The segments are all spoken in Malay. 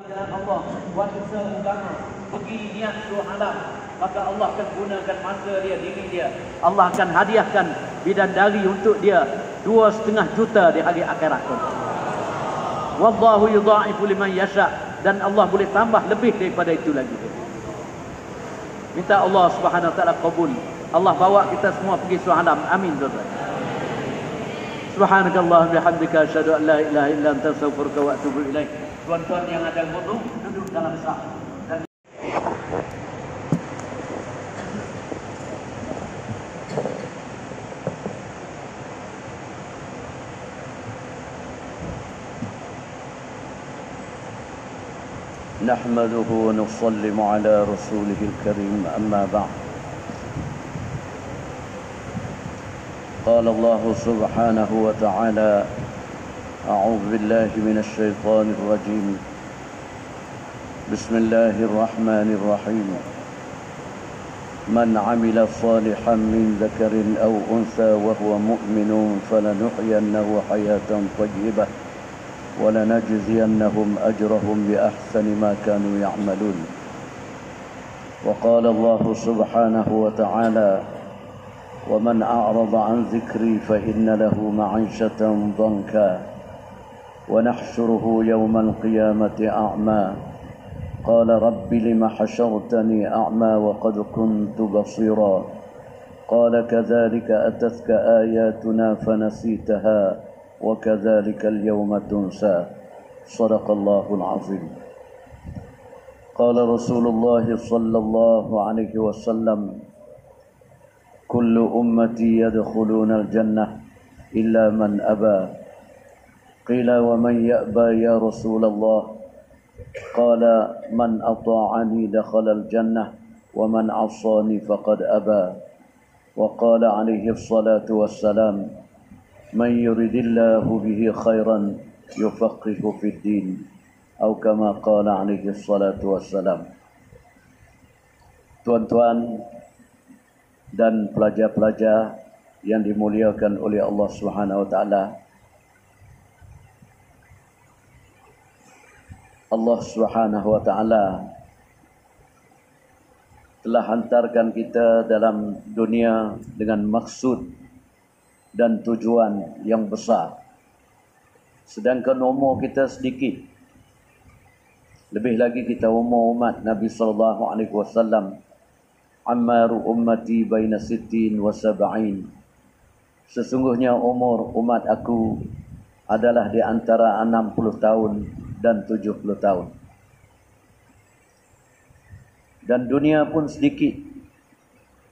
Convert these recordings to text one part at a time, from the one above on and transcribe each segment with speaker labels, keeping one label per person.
Speaker 1: Jalan Allah buat usaha pergi niat suruh halal maka Allah akan gunakan masa dia diri dia. Allah akan hadiahkan bidadari untuk dia dua setengah juta di hari akhirat pun. Wallahu yudha'ifu liman yasha. Dan Allah boleh tambah lebih daripada itu lagi. Minta Allah Subhanahu wa taala kabul. Allah bawa kita semua pergi suhalam amin tuan Subhanakallah bihamdika an la ilaha illa anta astaghfiruka wa atubu ilaik tuan-tuan yang ada wudu duduk dalam dan
Speaker 2: نحمده ونسلم على رسوله الكريم أما بعد. قال الله سبحانه وتعالى أعوذ بالله من الشيطان الرجيم. بسم الله الرحمن الرحيم. من عمل صالحا من ذكر أو أنثى وهو مؤمن فلنحيينه حياة طيبة ولنجزينهم أجرهم بأحسن ما كانوا يعملون. وقال الله سبحانه وتعالى ومن أعرض عن ذكري فإن له معيشة ضنكا. ونحشره يوم القيامة أعمى. قال رب لم حشرتني أعمى وقد كنت بصيرا. قال كذلك أتتك آياتنا فنسيتها وكذلك اليوم تنسى. صدق الله العظيم. قال رسول الله صلى الله عليه وسلم كل أمتي يدخلون الجنة إلا من أبى قيل ومن يأبى يا رسول الله قال من أطاعني دخل الجنة ومن عصاني فقد أبى وقال عليه الصلاة والسلام من يرد الله به خيرا يفقه في الدين أو كما قال عليه الصلاة والسلام Tuan-tuan dan pelajar-pelajar yang dimuliakan oleh Allah Subhanahu wa taala. Allah Subhanahu wa taala telah hantarkan kita dalam dunia dengan maksud dan tujuan yang besar. Sedangkan umur kita sedikit. Lebih lagi kita umur umat Nabi sallallahu alaihi wasallam Ammaru ummati baina sittin wa sab'in. Sesungguhnya umur umat aku adalah di antara 60 tahun dan 70 tahun. Dan dunia pun sedikit.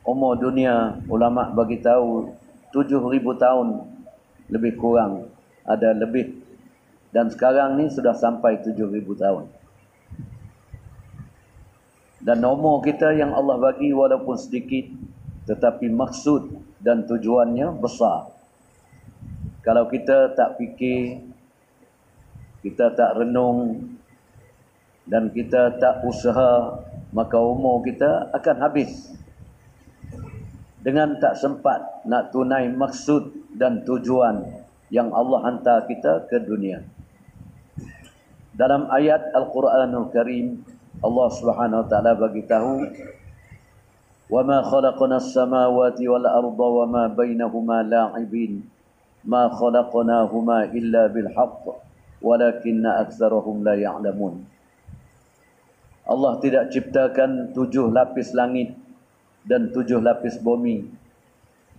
Speaker 2: Umur dunia ulama bagi tahu 7000 tahun lebih kurang ada lebih dan sekarang ni sudah sampai 7000 tahun. Dan umur kita yang Allah bagi walaupun sedikit tetapi maksud dan tujuannya besar. Kalau kita tak fikir, kita tak renung dan kita tak usaha, maka umur kita akan habis. Dengan tak sempat nak tunai maksud dan tujuan yang Allah hantar kita ke dunia. Dalam ayat Al-Quranul Karim, Allah Subhanahu wa taala bagi tahu wa ma khalaqnas samawati wal arda wa ma bainahuma la'ibin ma khalaqnahuma illa bil haqq walakinna aktsarahum la ya'lamun. Allah tidak ciptakan tujuh lapis langit dan tujuh lapis bumi.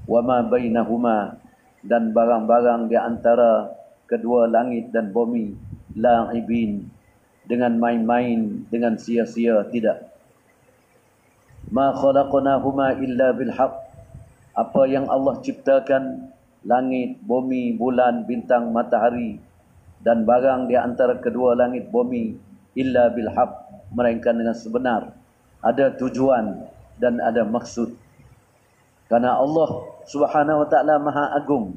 Speaker 2: Wa ma bainahuma dan barang-barang di antara kedua langit dan bumi la'ibin. Dengan main-main dengan sia-sia tidak. Ma khalaqnahuma illa bil haqq apa yang Allah ciptakan langit bumi bulan bintang matahari dan barang di antara kedua langit bumi illa bil haqq melainkan dengan sebenar. Ada tujuan dan ada maksud. Karena Allah Subhanahu wa taala Maha Agung.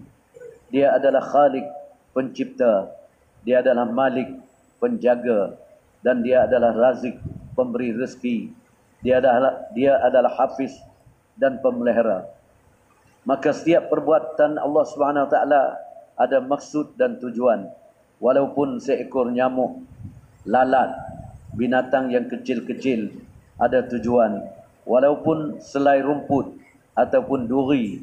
Speaker 2: Dia adalah Khalik pencipta. Dia adalah Malik penjaga. Dan dia adalah razik pemberi rezeki. Dia adalah dia adalah hafiz dan pemelihara. Maka setiap perbuatan Allah Subhanahu taala ada maksud dan tujuan walaupun seekor nyamuk lalat binatang yang kecil-kecil ada tujuan. Walaupun selai rumput ataupun duri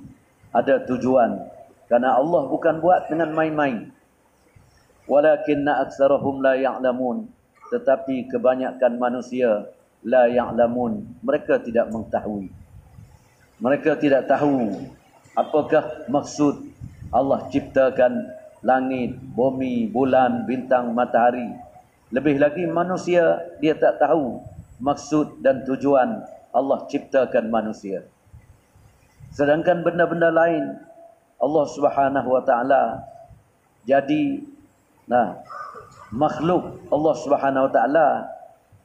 Speaker 2: ada tujuan. Karena Allah bukan buat dengan main-main. Walakinna aktsarahum la ya'lamun. Tetapi kebanyakan manusia la ya'lamun. Mereka tidak mengetahui. Mereka tidak tahu apakah maksud Allah ciptakan langit, bumi, bulan, bintang, matahari. Lebih lagi manusia dia tak tahu maksud dan tujuan Allah ciptakan manusia. Sedangkan benda-benda lain Allah Subhanahu wa taala jadi nah makhluk Allah Subhanahu wa taala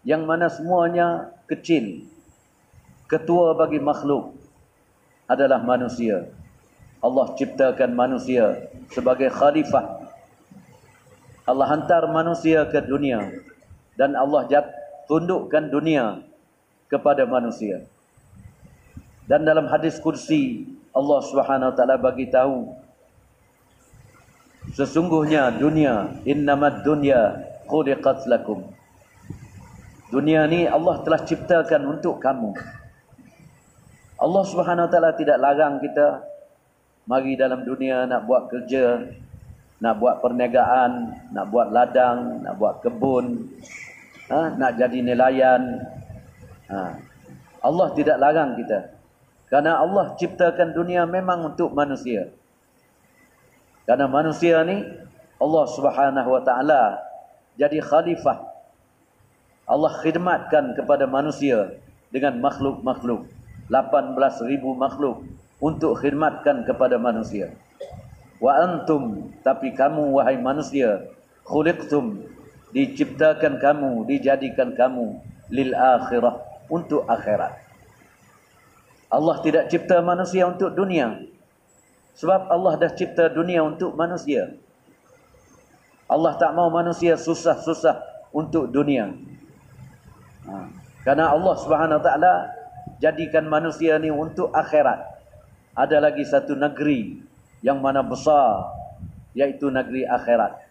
Speaker 2: yang mana semuanya kecil. Ketua bagi makhluk adalah manusia. Allah ciptakan manusia sebagai khalifah. Allah hantar manusia ke dunia dan Allah jat, tundukkan dunia kepada manusia. Dan dalam hadis kursi Allah Subhanahu wa taala bagi tahu sesungguhnya dunia innamad dunya khuliqat lakum. Dunia ni Allah telah ciptakan untuk kamu. Allah Subhanahu wa taala tidak larang kita mari dalam dunia nak buat kerja, nak buat perniagaan, nak buat ladang, nak buat kebun, ha, nak jadi nelayan. Ha. Allah tidak larang kita. Karena Allah ciptakan dunia memang untuk manusia. Karena manusia ni Allah Subhanahu wa taala jadi khalifah. Allah khidmatkan kepada manusia dengan makhluk-makhluk. 18,000 makhluk untuk khidmatkan kepada manusia. Wa antum tapi kamu wahai manusia khuliqtum diciptakan kamu dijadikan kamu lil akhirah untuk akhirat. Allah tidak cipta manusia untuk dunia. Sebab Allah dah cipta dunia untuk manusia. Allah tak mau manusia susah-susah untuk dunia. Ha. Karena Allah Subhanahu Wa Taala jadikan manusia ni untuk akhirat ada lagi satu negeri yang mana besar yaitu negeri akhirat.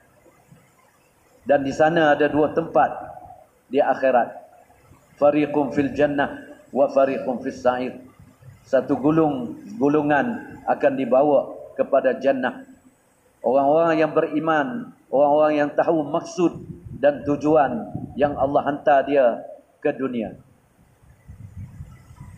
Speaker 2: Dan di sana ada dua tempat di akhirat. Fariqum fil jannah wa fariqum fis sa'ir. Satu gulung gulungan akan dibawa kepada jannah. Orang-orang yang beriman, orang-orang yang tahu maksud dan tujuan yang Allah hantar dia ke dunia.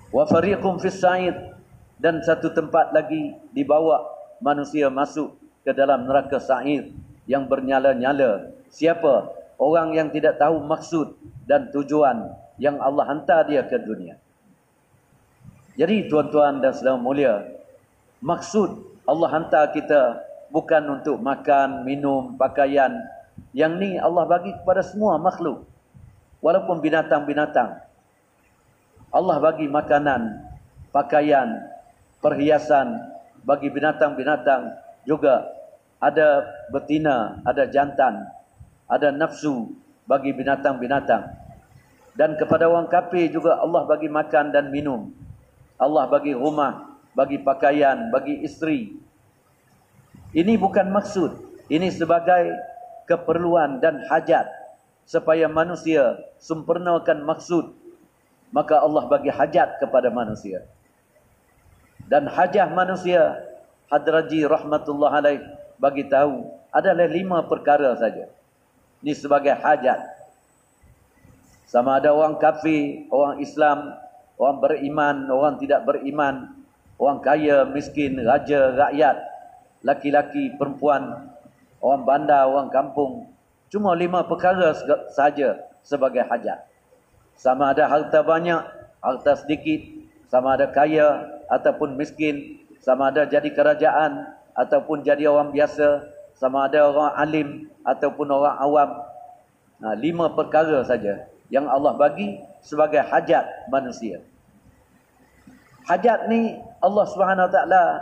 Speaker 2: Wa fariqum fis sa'ir dan satu tempat lagi dibawa manusia masuk ke dalam neraka sa'ir yang bernyala-nyala. Siapa? Orang yang tidak tahu maksud dan tujuan yang Allah hantar dia ke dunia. Jadi tuan-tuan dan saudara mulia, maksud Allah hantar kita bukan untuk makan, minum, pakaian. Yang ni Allah bagi kepada semua makhluk. Walaupun binatang-binatang. Allah bagi makanan, pakaian, perhiasan bagi binatang-binatang juga ada betina, ada jantan, ada nafsu bagi binatang-binatang. Dan kepada orang kafir juga Allah bagi makan dan minum. Allah bagi rumah, bagi pakaian, bagi isteri. Ini bukan maksud. Ini sebagai keperluan dan hajat supaya manusia sempurnakan maksud. Maka Allah bagi hajat kepada manusia dan hajah manusia Hadraji rahmatullah alaih bagi tahu adalah lima perkara saja. Ini sebagai hajat. Sama ada orang kafir, orang Islam, orang beriman, orang tidak beriman, orang kaya, miskin, raja, rakyat, laki-laki, perempuan, orang bandar, orang kampung. Cuma lima perkara saja sebagai hajat. Sama ada harta banyak, harta sedikit, sama ada kaya, ataupun miskin, sama ada jadi kerajaan ataupun jadi orang biasa, sama ada orang alim ataupun orang awam. Ha, lima perkara saja yang Allah bagi sebagai hajat manusia. Hajat ni Allah Subhanahu taala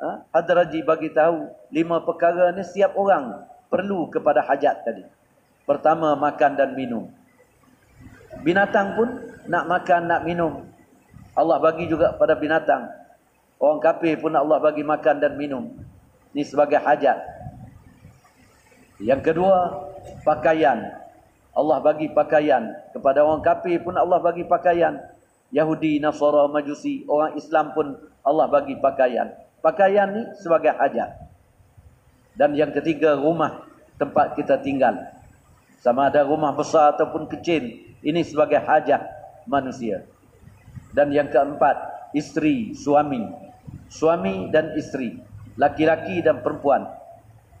Speaker 2: ha, hadraji bagi tahu lima perkara ni setiap orang perlu kepada hajat tadi. Pertama makan dan minum. Binatang pun nak makan nak minum. Allah bagi juga pada binatang. Orang kafir pun Allah bagi makan dan minum. Ini sebagai hajat. Yang kedua, pakaian. Allah bagi pakaian. Kepada orang kafir pun Allah bagi pakaian. Yahudi, Nasara, Majusi, orang Islam pun Allah bagi pakaian. Pakaian ni sebagai hajat. Dan yang ketiga, rumah tempat kita tinggal. Sama ada rumah besar ataupun kecil. Ini sebagai hajat manusia. Dan yang keempat, isteri, suami. Suami dan isteri. Laki-laki dan perempuan.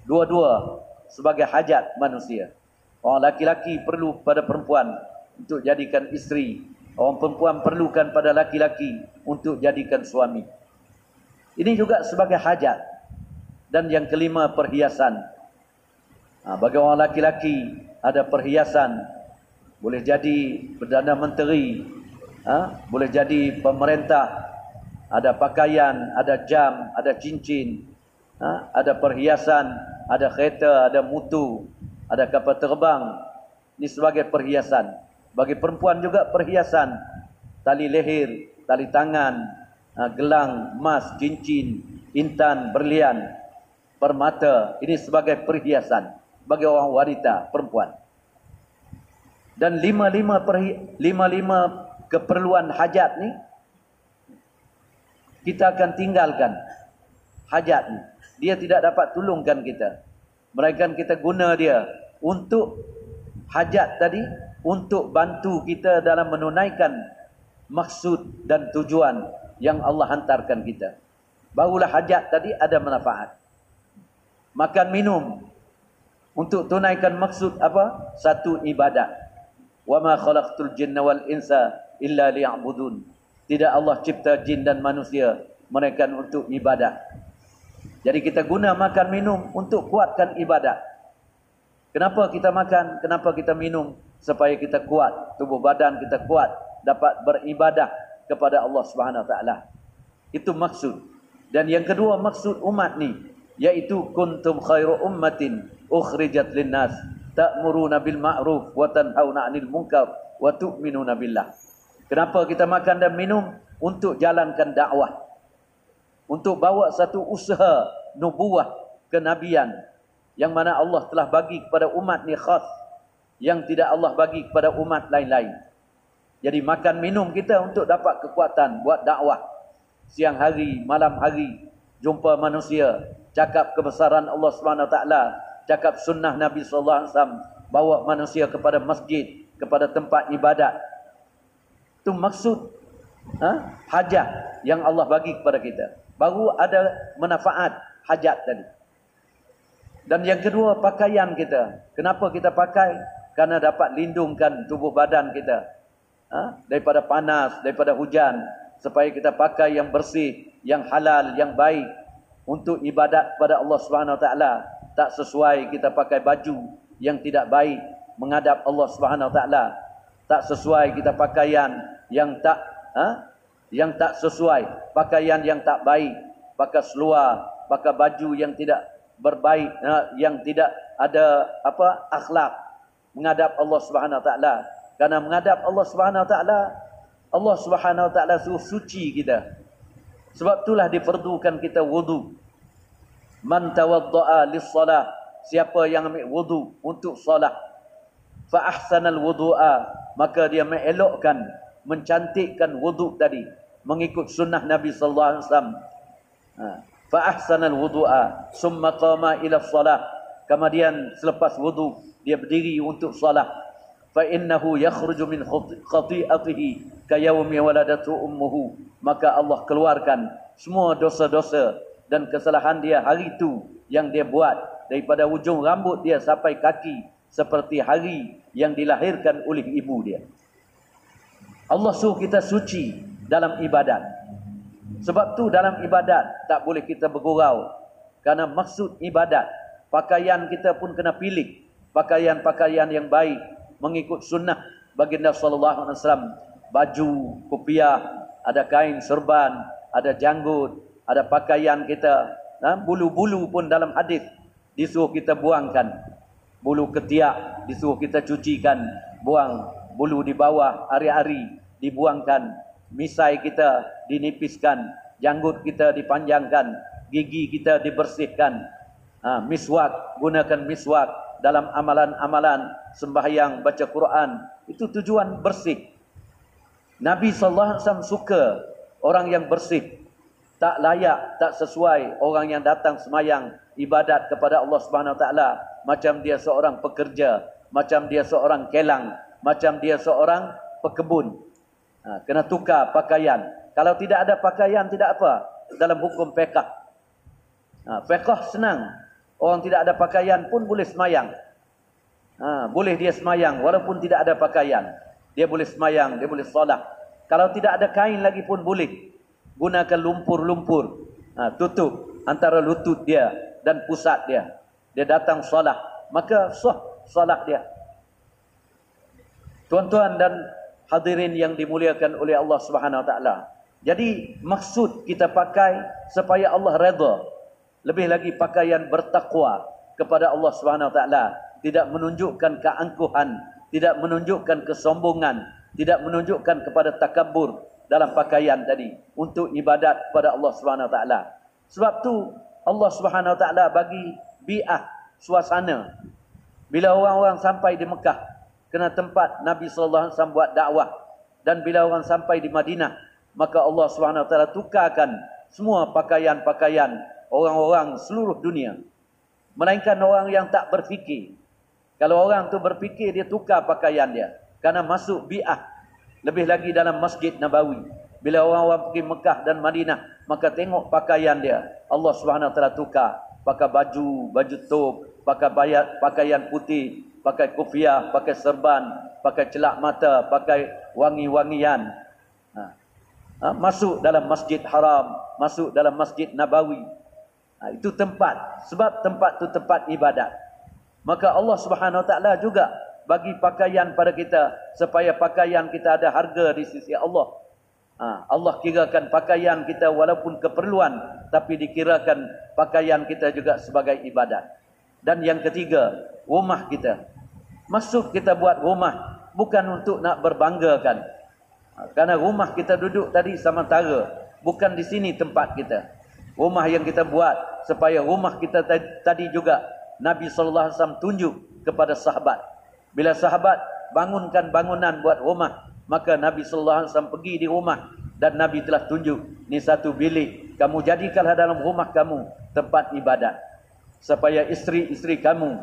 Speaker 2: Dua-dua sebagai hajat manusia. Orang laki-laki perlu pada perempuan untuk jadikan isteri. Orang perempuan perlukan pada laki-laki untuk jadikan suami. Ini juga sebagai hajat. Dan yang kelima perhiasan. Ha, bagi orang laki-laki ada perhiasan. Boleh jadi Perdana Menteri. Ha, boleh jadi pemerintah. Ada pakaian, ada jam, ada cincin. Ha, ada perhiasan, ada kereta, ada mutu ada kapal terbang. Ini sebagai perhiasan. Bagi perempuan juga perhiasan. Tali leher tali tangan ha, gelang emas cincin intan berlian permata. Ini sebagai perhiasan bagi orang wanita perempuan. Dan lima-lima lima-lima keperluan hajat ni kita akan tinggalkan hajat ni dia tidak dapat tolongkan kita Mereka kita guna dia untuk hajat tadi, untuk bantu kita dalam menunaikan maksud dan tujuan yang Allah hantarkan kita. Barulah hajat tadi ada manfaat. Makan minum untuk tunaikan maksud apa? Satu ibadat. Wa ma khalaqtul jinna wal insa illa liya'budun. Tidak Allah cipta jin dan manusia mereka untuk ibadat. Jadi kita guna makan minum untuk kuatkan ibadat. Kenapa kita makan? Kenapa kita minum? Supaya kita kuat, tubuh badan kita kuat, dapat beribadah kepada Allah Subhanahu taala. Itu maksud. Dan yang kedua maksud umat ni yaitu kuntum khairu ummatin ukhrijat linnas ta'muruna bil ma'ruf wa tanhauna 'anil munkar wa tu'minuna billah. Kenapa kita makan dan minum? Untuk jalankan dakwah. Untuk bawa satu usaha nubuah kenabian. Yang mana Allah telah bagi kepada umat ni khas. Yang tidak Allah bagi kepada umat lain-lain. Jadi makan minum kita untuk dapat kekuatan buat dakwah. Siang hari, malam hari jumpa manusia, cakap kebesaran Allah taala, cakap sunnah Nabi wasallam, bawa manusia kepada masjid, kepada tempat ibadat. Itu maksud ha? hajat yang Allah bagi kepada kita baru ada manfaat hajat tadi. Dan yang kedua pakaian kita. Kenapa kita pakai? Karena dapat lindungkan tubuh badan kita ha? daripada panas, daripada hujan, supaya kita pakai yang bersih, yang halal, yang baik untuk ibadat kepada Allah Taala. Tak sesuai kita pakai baju yang tidak baik menghadap Allah Taala. Tak sesuai kita pakaian yang tak ha? yang tak sesuai, pakaian yang tak baik, pakai seluar, pakai baju yang tidak berbaik, ha, yang tidak ada apa akhlak menghadap Allah Subhanahu taala. Karena menghadap Allah Subhanahu taala, Allah Subhanahu taala suruh suci kita. Sebab itulah diperlukan kita wudu. Man tawaddaa lis-salah, siapa yang ambil wudu untuk solat, fa ahsanal wudu'a, maka dia mengelokkan mencantikkan wuduk tadi mengikut sunnah Nabi sallallahu alaihi wasallam. Ha. Fa ahsanal wudu'a summa qama ila shalah. Kemudian selepas wudu dia berdiri untuk solat. Fa innahu yakhruju min khati'atihi ka yawmi waladatu ummuhu. Maka Allah keluarkan semua dosa-dosa dan kesalahan dia hari itu yang dia buat daripada ujung rambut dia sampai kaki seperti hari yang dilahirkan oleh ibu dia. Allah suruh kita suci dalam ibadat. Sebab tu dalam ibadat tak boleh kita bergurau. Karena maksud ibadat, pakaian kita pun kena pilih. Pakaian-pakaian yang baik mengikut sunnah baginda sallallahu alaihi wasallam. Baju, kopiah, ada kain serban, ada janggut, ada pakaian kita. Ha? Bulu-bulu pun dalam hadis disuruh kita buangkan. Bulu ketiak disuruh kita cucikan, buang bulu di bawah hari-hari dibuangkan, misai kita dinipiskan, janggut kita dipanjangkan, gigi kita dibersihkan. Ha, miswak, gunakan miswak dalam amalan-amalan sembahyang baca Quran itu tujuan bersih. Nabi sallallahu alaihi wasallam suka orang yang bersih. Tak layak, tak sesuai orang yang datang semayang ibadat kepada Allah Subhanahu Wa Taala macam dia seorang pekerja, macam dia seorang kelang, macam dia seorang pekebun. Ha, kena tukar pakaian. Kalau tidak ada pakaian tidak apa dalam hukum fiqh. Ha, fiqh senang. Orang tidak ada pakaian pun boleh semayang. Ha, boleh dia semayang walaupun tidak ada pakaian. Dia boleh semayang, dia boleh solat. Kalau tidak ada kain lagi pun boleh. Gunakan lumpur-lumpur. Ha, tutup antara lutut dia dan pusat dia. Dia datang solat. Maka sah solat dia. Tuan-tuan dan hadirin yang dimuliakan oleh Allah Subhanahu Taala. Jadi maksud kita pakai supaya Allah redha. Lebih lagi pakaian bertakwa kepada Allah Subhanahu Taala, tidak menunjukkan keangkuhan, tidak menunjukkan kesombongan, tidak menunjukkan kepada takabur dalam pakaian tadi untuk ibadat kepada Allah Subhanahu Taala. Sebab tu Allah Subhanahu Taala bagi bi'ah suasana bila orang-orang sampai di Mekah kena tempat Nabi sallallahu alaihi wasallam buat dakwah dan bila orang sampai di Madinah maka Allah Subhanahu Taala tukarkan semua pakaian-pakaian orang-orang seluruh dunia. Melainkan orang yang tak berfikir. Kalau orang tu berfikir dia tukar pakaian dia karena masuk bi'ah. Lebih lagi dalam Masjid Nabawi. Bila orang-orang pergi Mekah dan Madinah, maka tengok pakaian dia. Allah Subhanahu Taala tukar pakai baju, baju top, pakai bayat, pakaian putih, pakai kopiah, pakai serban, pakai celak mata, pakai wangi-wangian. Ha, masuk dalam masjid haram, masuk dalam masjid nabawi. Ha, itu tempat. Sebab tempat itu tempat ibadat. Maka Allah subhanahu ta'ala juga bagi pakaian pada kita. Supaya pakaian kita ada harga di sisi Allah. Ha, Allah kirakan pakaian kita walaupun keperluan. Tapi dikirakan pakaian kita juga sebagai ibadat. Dan yang ketiga, rumah kita. Masuk kita buat rumah. Bukan untuk nak berbanggakan. Karena rumah kita duduk tadi sementara. Bukan di sini tempat kita. Rumah yang kita buat supaya rumah kita tadi juga Nabi SAW tunjuk kepada sahabat. Bila sahabat bangunkan bangunan buat rumah. Maka Nabi SAW pergi di rumah. Dan Nabi telah tunjuk. Ini satu bilik. Kamu jadikanlah dalam rumah kamu tempat ibadat. Supaya isteri-isteri kamu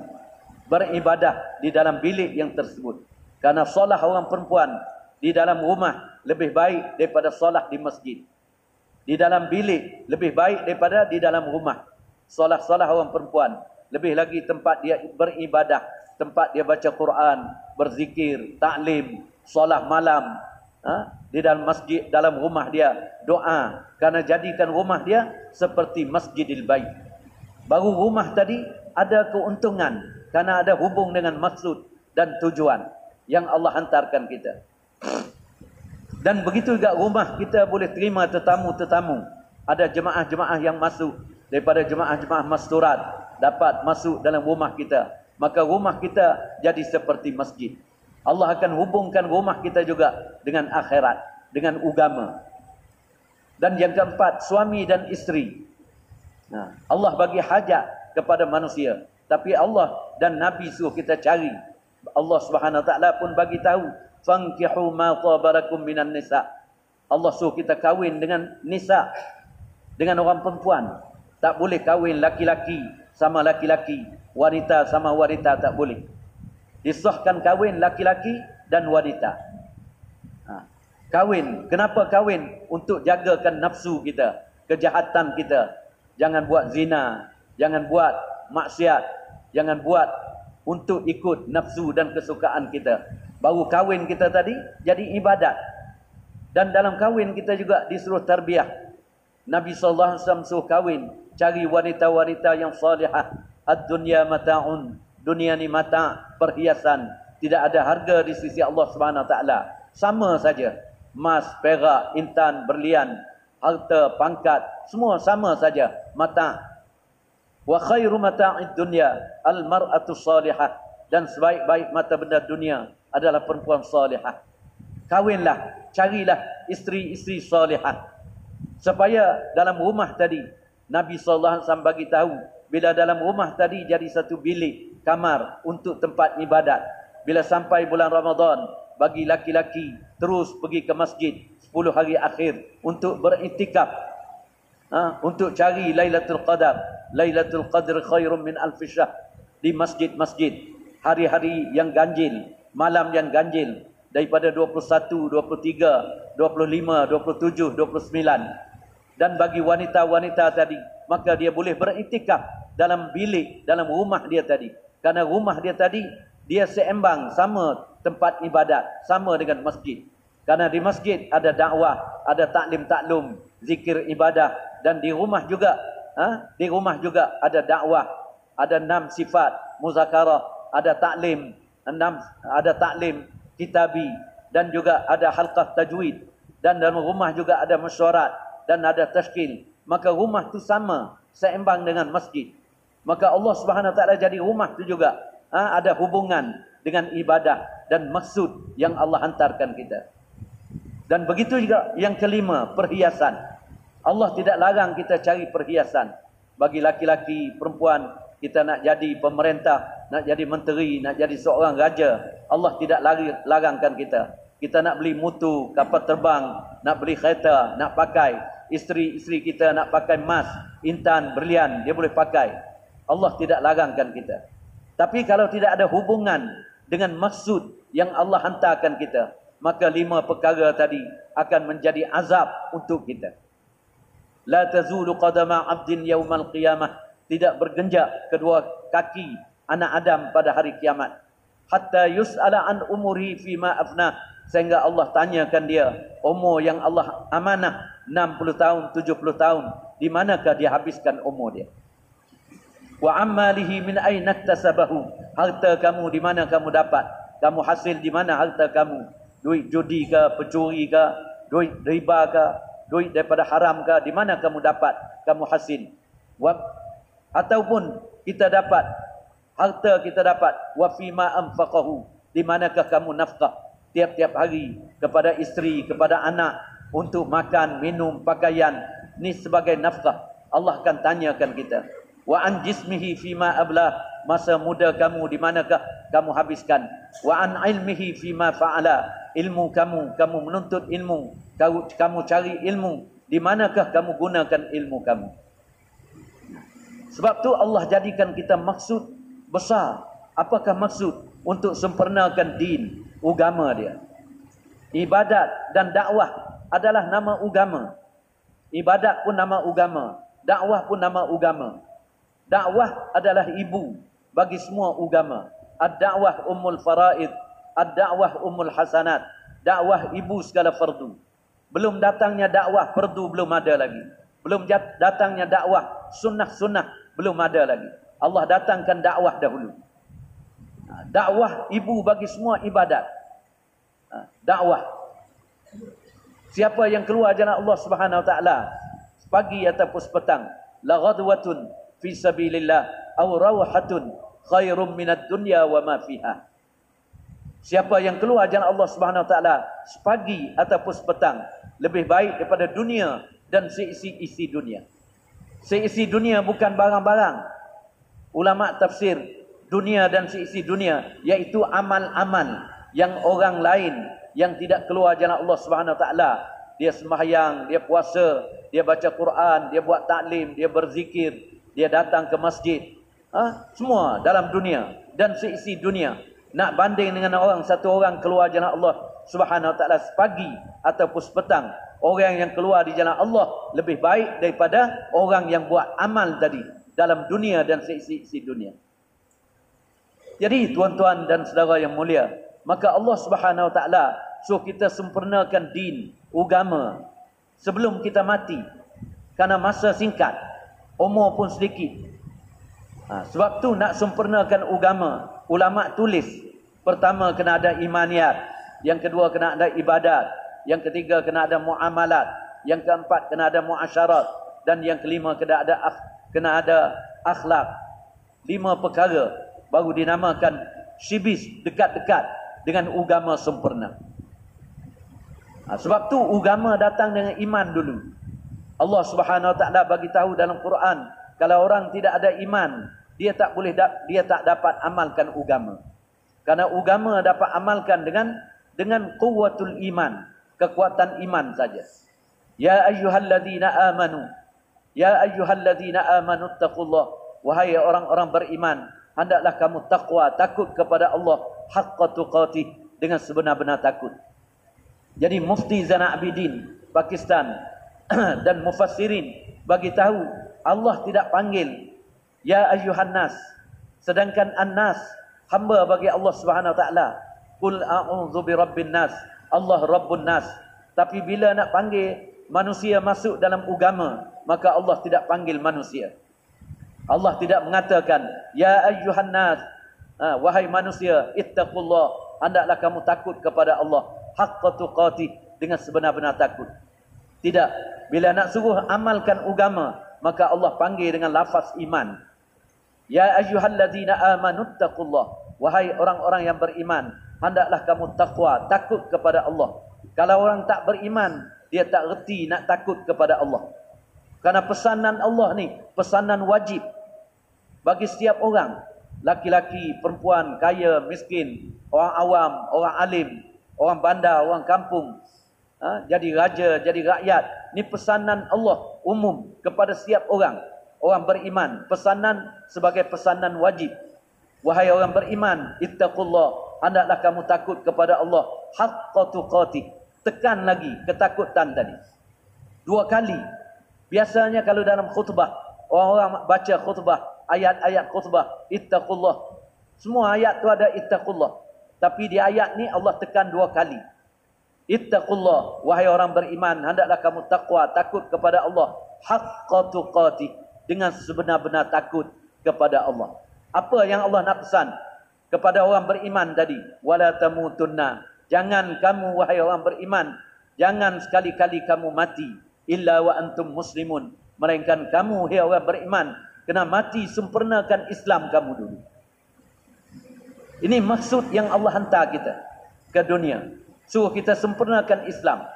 Speaker 2: beribadah di dalam bilik yang tersebut. Karena solah orang perempuan di dalam rumah lebih baik daripada solat di masjid. Di dalam bilik lebih baik daripada di dalam rumah. Solat-solat orang perempuan. Lebih lagi tempat dia beribadah. Tempat dia baca Quran, berzikir, taklim, solat malam. Ha? Di dalam masjid, dalam rumah dia doa. Karena jadikan rumah dia seperti masjidil baik. Baru rumah tadi ada keuntungan. Karena ada hubung dengan maksud dan tujuan yang Allah hantarkan kita. Dan begitu juga rumah kita boleh terima tetamu-tetamu. Ada jemaah-jemaah yang masuk daripada jemaah-jemaah masturat dapat masuk dalam rumah kita. Maka rumah kita jadi seperti masjid. Allah akan hubungkan rumah kita juga dengan akhirat, dengan agama. Dan yang keempat, suami dan isteri. Nah, Allah bagi hajat kepada manusia. Tapi Allah dan Nabi suruh kita cari. Allah Subhanahu Taala pun bagi tahu fankihu ma tabarakum minan nisa. Allah suruh kita kahwin dengan nisa. Dengan orang perempuan. Tak boleh kahwin laki-laki sama laki-laki. Wanita sama wanita tak boleh. Disahkan kahwin laki-laki dan wanita. Ha. Kahwin. Kenapa kahwin? Untuk jagakan nafsu kita. Kejahatan kita. Jangan buat zina. Jangan buat maksiat. Jangan buat untuk ikut nafsu dan kesukaan kita. Baru kahwin kita tadi jadi ibadat. Dan dalam kahwin kita juga disuruh tarbiyah. Nabi wasallam suruh kahwin, cari wanita-wanita yang salihah. Ad-dunya mata'un. Dunia ni mata' perhiasan. Tidak ada harga di sisi Allah Subhanahu taala. Sama saja. Emas, perak, intan, berlian, harta, pangkat, semua sama saja. Mata' wa khairu mata'id dunya al-mar'atu salihah dan sebaik-baik mata benda dunia adalah perempuan salihah. Kawinlah, carilah isteri-isteri salihah. Supaya dalam rumah tadi, Nabi SAW bagi tahu, bila dalam rumah tadi jadi satu bilik, kamar untuk tempat ibadat. Bila sampai bulan Ramadan, bagi laki-laki terus pergi ke masjid 10 hari akhir untuk beriktikaf. Ha, untuk cari Lailatul Qadar. Lailatul Qadr khairun min alf syahr di masjid-masjid. Hari-hari yang ganjil, malam yang ganjil daripada 21, 23, 25, 27, 29. Dan bagi wanita-wanita tadi, maka dia boleh beriktikaf dalam bilik, dalam rumah dia tadi. Karena rumah dia tadi, dia seimbang sama tempat ibadat, sama dengan masjid. Karena di masjid ada dakwah, ada taklim taklum, zikir ibadah. Dan di rumah juga, ha? di rumah juga ada dakwah, ada enam sifat, muzakarah, ada taklim, enam, ada taklim, kitabi. Dan juga ada halqah tajwid. Dan dalam rumah juga ada mesyuarat dan ada tashkil. Maka rumah tu sama, seimbang dengan masjid. Maka Allah Subhanahu Taala jadi rumah tu juga ha, ada hubungan dengan ibadah dan maksud yang Allah hantarkan kita. Dan begitu juga yang kelima, perhiasan. Allah tidak larang kita cari perhiasan. Bagi laki-laki, perempuan, kita nak jadi pemerintah, nak jadi menteri, nak jadi seorang raja. Allah tidak larangkan kita. Kita nak beli mutu, kapal terbang, nak beli kereta, nak pakai. Isteri-isteri kita nak pakai emas, intan, berlian, dia boleh pakai. Allah tidak larangkan kita. Tapi kalau tidak ada hubungan dengan maksud yang Allah hantarkan kita, maka lima perkara tadi akan menjadi azab untuk kita. La tazulu qadama 'abdin yawmal qiyamah, tidak bergenjak kedua kaki anak Adam pada hari kiamat. Hatta yus'ala an umuri fi ma afna, sehingga Allah tanyakan dia umur yang Allah amanah 60 tahun, 70 tahun, di manakah dia habiskan umur dia? Wa amalihi min aina iktasabahu? Harta kamu di mana kamu dapat? Kamu hasil di mana harta kamu? Duit judi ke, pencuri ke, duit riba ke, duit daripada haram ke, di mana kamu dapat? Kamu hasil. Wa ataupun kita dapat harta kita dapat wa fima anfaqahu? Di manakah kamu nafkah tiap-tiap hari kepada isteri, kepada anak untuk makan, minum, pakaian? Ni sebagai nafkah. Allah akan tanyakan kita wa an jismihi fima ablah masa muda kamu di manakah kamu habiskan? Wa an ilmihi fima fa'ala. Ilmu kamu kamu menuntut ilmu. Kamu cari ilmu. Di manakah kamu gunakan ilmu kamu? Sebab tu Allah jadikan kita maksud besar. Apakah maksud? Untuk sempurnakan din agama dia. Ibadat dan dakwah adalah nama agama ibadat pun nama agama dakwah pun nama agama Dakwah adalah ibu bagi semua agama. Ad-da'wah ummul faraid, ad-da'wah ummul hasanat. Dakwah ibu segala fardu. Belum datangnya dakwah fardu belum ada lagi. Belum datangnya dakwah sunnah-sunnah belum ada lagi. Allah datangkan dakwah dahulu. Ha, dakwah ibu bagi semua ibadat. Ha, dakwah. Siapa yang keluar jalan Allah Subhanahu Wa Taala pagi ataupun petang, la ghadwatun fi sabilillah aw rawhatun khairum minad dunya wa ma fiha. Siapa yang keluar jalan Allah Subhanahu wa taala sepagi ataupun petang lebih baik daripada dunia dan seisi-isi dunia. Seisi dunia bukan barang-barang. Ulama tafsir dunia dan seisi dunia iaitu amal-amal yang orang lain yang tidak keluar jalan Allah Subhanahu wa taala dia sembahyang, dia puasa, dia baca Quran, dia buat taklim, dia berzikir, dia datang ke masjid. Ha? Semua dalam dunia dan seisi dunia. Nak banding dengan orang satu orang keluar jalan Allah subhanahu wa ta'ala sepagi ataupun sepetang. Orang yang keluar di jalan Allah lebih baik daripada orang yang buat amal tadi. Dalam dunia dan seisi dunia. Jadi tuan-tuan dan saudara yang mulia. Maka Allah subhanahu wa ta'ala suruh kita sempurnakan din, agama. Sebelum kita mati. Karena masa singkat umur pun sedikit. Ha, sebab tu nak sempurnakan agama, ulama tulis pertama kena ada imaniat, yang kedua kena ada ibadat, yang ketiga kena ada muamalat, yang keempat kena ada muasyarat dan yang kelima kena ada kena ada akhlak. Lima perkara baru dinamakan shibis dekat-dekat dengan agama sempurna. Ha, sebab tu agama datang dengan iman dulu. Allah Subhanahu Wa Taala bagi tahu dalam Quran, kalau orang tidak ada iman, dia tak boleh dia tak dapat amalkan agama. Karena agama dapat amalkan dengan dengan kuwatul iman, kekuatan iman saja. Ya ayyuhalladzina amanu Ya ayyuhalladzina amanu taqullah wahai orang-orang beriman hendaklah kamu takwa takut kepada Allah haqqa tuqatih dengan sebenar-benar takut. Jadi mufti Zana Abidin Pakistan dan mufassirin bagi tahu Allah tidak panggil ya ayyuhan nas sedangkan an-nas hamba bagi Allah Subhanahu wa taala qul a'udzu birabbin nas Allah rabbun nas tapi bila nak panggil manusia masuk dalam agama maka Allah tidak panggil manusia. Allah tidak mengatakan, Ya ayyuhan nas, ha, wahai manusia, ittaqullah, hendaklah kamu takut kepada Allah, haqqa tuqatih, dengan sebenar-benar takut. Tidak, bila nak suruh amalkan agama, maka Allah panggil dengan lafaz iman. Ya ayyuhalladzina amanu ittaqullah, wahai orang-orang yang beriman, hendaklah kamu takwa, takut kepada Allah. Kalau orang tak beriman, dia tak reti nak takut kepada Allah. Karena pesanan Allah ni, pesanan wajib bagi setiap orang. Laki-laki, perempuan, kaya, miskin, orang awam, orang alim, orang bandar, orang kampung. Ha? Jadi raja, jadi rakyat. Ni pesanan Allah umum kepada setiap orang. Orang beriman. Pesanan sebagai pesanan wajib. Wahai orang beriman, ittaqullah. Hendaklah kamu takut kepada Allah. Haqqa tuqatih. Tekan lagi ketakutan tadi. Dua kali Biasanya kalau dalam khutbah, orang-orang baca khutbah, ayat-ayat khutbah, ittaqullah. Semua ayat tu ada ittaqullah. Tapi di ayat ni Allah tekan dua kali. Ittaqullah, wahai orang beriman, hendaklah kamu takwa, takut kepada Allah. Haqqa tuqati, dengan sebenar-benar takut kepada Allah. Apa yang Allah nak pesan kepada orang beriman tadi? Wala tamutunna. Jangan kamu, wahai orang beriman, jangan sekali-kali kamu mati illa wa antum muslimun melainkan kamu hai orang beriman kena mati sempurnakan Islam kamu dulu ini maksud yang Allah hantar kita ke dunia suruh kita sempurnakan Islam.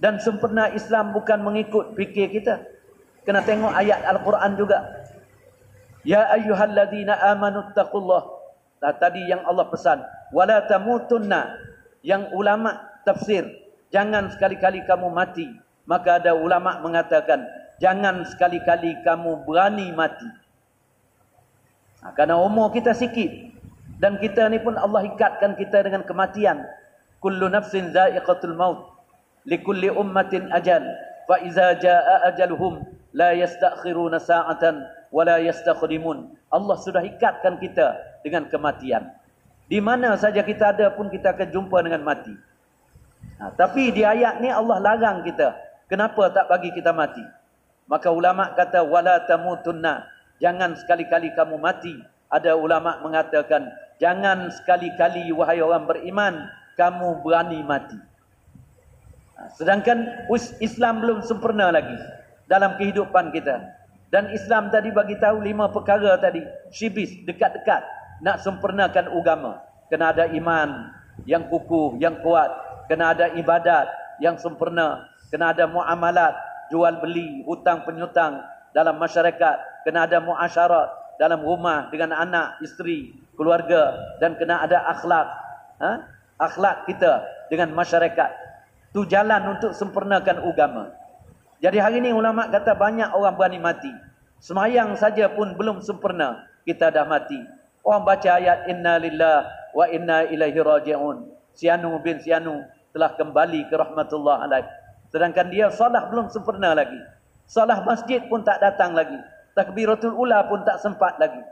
Speaker 2: Dan sempurna Islam bukan mengikut fikir kita. Kena tengok ayat Al-Quran juga. Ya ayyuhalladzina amanu taqullah nah, tadi yang Allah pesan. Wala tamutunna. Yang ulama tafsir. Jangan sekali-kali kamu mati. Maka ada ulama mengatakan, jangan sekali-kali kamu berani mati. Ha, karena umur kita sikit. Dan kita ni pun Allah ikatkan kita dengan kematian. Kullu nafsin za'iqatul maut. Likulli ummatin ajal. Fa iza ja'a ajaluhum la yastakhiruna sa'atan wa la yastakhdimun. Allah sudah ikatkan kita dengan kematian. Di mana saja kita ada pun kita akan jumpa dengan mati. Ha, tapi di ayat ni Allah larang kita Kenapa tak bagi kita mati? Maka ulama kata wala tamutunna. Jangan sekali-kali kamu mati. Ada ulama mengatakan jangan sekali-kali wahai orang beriman kamu berani mati. Ha, sedangkan Islam belum sempurna lagi dalam kehidupan kita. Dan Islam tadi bagi tahu lima perkara tadi, shibis dekat-dekat nak sempurnakan agama. Kena ada iman yang kukuh, yang kuat, kena ada ibadat yang sempurna, kena ada muamalat, jual beli, hutang penyutang dalam masyarakat, kena ada muasyarat dalam rumah dengan anak, isteri, keluarga dan kena ada akhlak. Ha? Akhlak kita dengan masyarakat. Tu jalan untuk sempurnakan agama. Jadi hari ini ulama kata banyak orang berani mati. Semayang saja pun belum sempurna, kita dah mati. Orang baca ayat inna lillah wa inna ilaihi raji'un. Sianu bin Sianu telah kembali ke rahmatullah alaih. Sedangkan dia salah belum sempurna lagi. Salah masjid pun tak datang lagi. Takbiratul ula pun tak sempat lagi.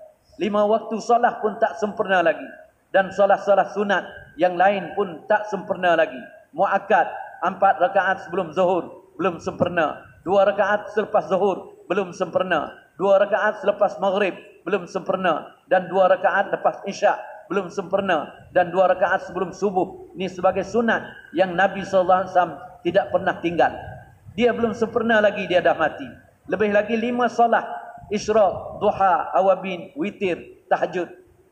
Speaker 2: Lima waktu salah pun tak sempurna lagi. Dan salah-salah sunat yang lain pun tak sempurna lagi. Mu'akad, empat rakaat sebelum zuhur, belum sempurna. Dua rakaat selepas zuhur, belum sempurna. Dua rakaat selepas maghrib, belum sempurna. Dan dua rakaat lepas isyak, belum sempurna. Dan dua rakaat sebelum subuh. Ini sebagai sunat yang Nabi SAW tidak pernah tinggal. Dia belum sempurna lagi dia dah mati. Lebih lagi lima solat. Isyraq, duha, awabin, witir, tahajud.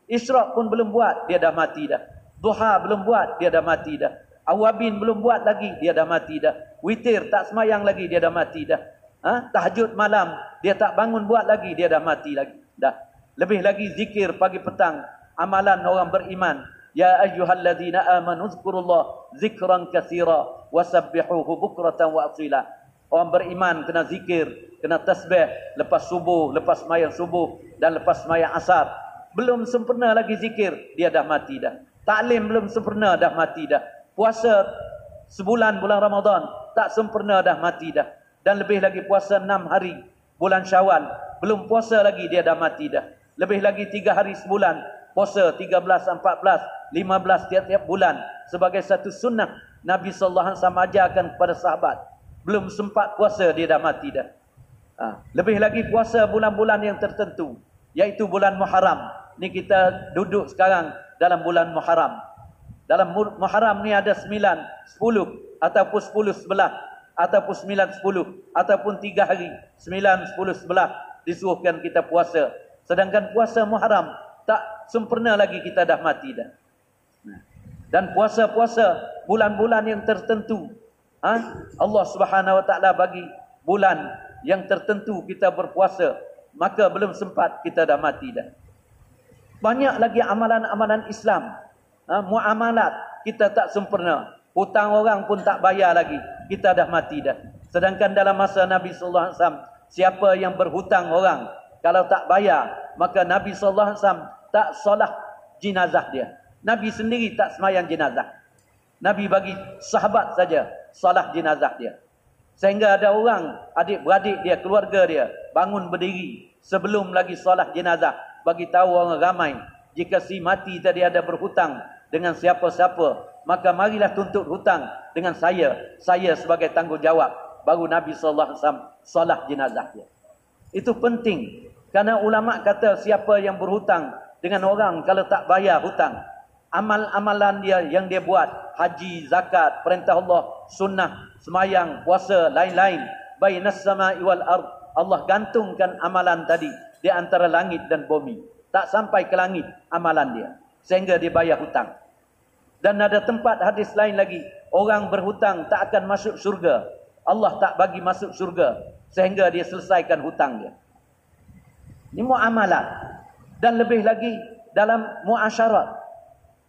Speaker 2: Isyraq pun belum buat, dia dah mati dah. Duha belum buat, dia dah mati dah. Awabin belum buat lagi, dia dah mati dah. Witir tak semayang lagi, dia dah mati dah. Ha? Tahajud malam, dia tak bangun buat lagi, dia dah mati lagi. Dah. Lebih lagi zikir pagi petang. Amalan orang beriman. Ya ayyuhalladzina amanu zkurullah zikran kathira wasabbihuhu bukratan wa asila. Orang beriman kena zikir, kena tasbih lepas subuh, lepas mayang subuh dan lepas mayang asar. Belum sempurna lagi zikir, dia dah mati dah. Taklim belum sempurna dah mati dah. Puasa sebulan bulan Ramadan tak sempurna dah mati dah. Dan lebih lagi puasa enam hari bulan Syawal belum puasa lagi dia dah mati dah. Lebih lagi tiga hari sebulan puasa tiga belas, empat belas, lima belas tiap-tiap bulan sebagai satu sunnah Nabi alaihi wasallam ajarkan kepada sahabat. Belum sempat puasa dia dah mati dah. Ha. lebih lagi puasa bulan-bulan yang tertentu iaitu bulan Muharram. Ni kita duduk sekarang dalam bulan Muharram. Dalam Muharram ni ada 9, 10 ataupun 10 sebelah ataupun 9 10 ataupun 3 hari 9 10 sebelah disuruhkan kita puasa. Sedangkan puasa Muharram tak sempurna lagi kita dah mati dah. Dan puasa-puasa bulan-bulan yang tertentu ha? Allah Subhanahu Wa Taala bagi bulan yang tertentu kita berpuasa maka belum sempat kita dah mati dah. Banyak lagi amalan-amalan Islam. Ha, muamalat. Kita tak sempurna. Hutang orang pun tak bayar lagi. Kita dah mati dah. Sedangkan dalam masa Nabi sallallahu alaihi wasallam siapa yang berhutang orang kalau tak bayar maka Nabi sallallahu alaihi wasallam tak solat jenazah dia. Nabi sendiri tak semayang jenazah. Nabi bagi sahabat saja solat jenazah dia. Sehingga ada orang adik-beradik dia keluarga dia bangun berdiri sebelum lagi solat jenazah bagi tahu orang ramai jika si mati tadi ada berhutang dengan siapa-siapa, maka marilah tuntut hutang dengan saya, saya sebagai tanggungjawab. Baru Nabi sallallahu alaihi wasallam solat jenazah dia. Itu penting kerana ulama kata siapa yang berhutang dengan orang kalau tak bayar hutang, amal-amalan dia yang dia buat, haji, zakat, perintah Allah, sunnah, semayang, puasa, lain-lain, bainas sama'i wal ard, Allah gantungkan amalan tadi di antara langit dan bumi. Tak sampai ke langit amalan dia sehingga dia bayar hutang. Dan ada tempat hadis lain lagi, orang berhutang tak akan masuk surga. Allah tak bagi masuk surga sehingga dia selesaikan hutang dia. Ini muamalat. Dan lebih lagi dalam muasyarat.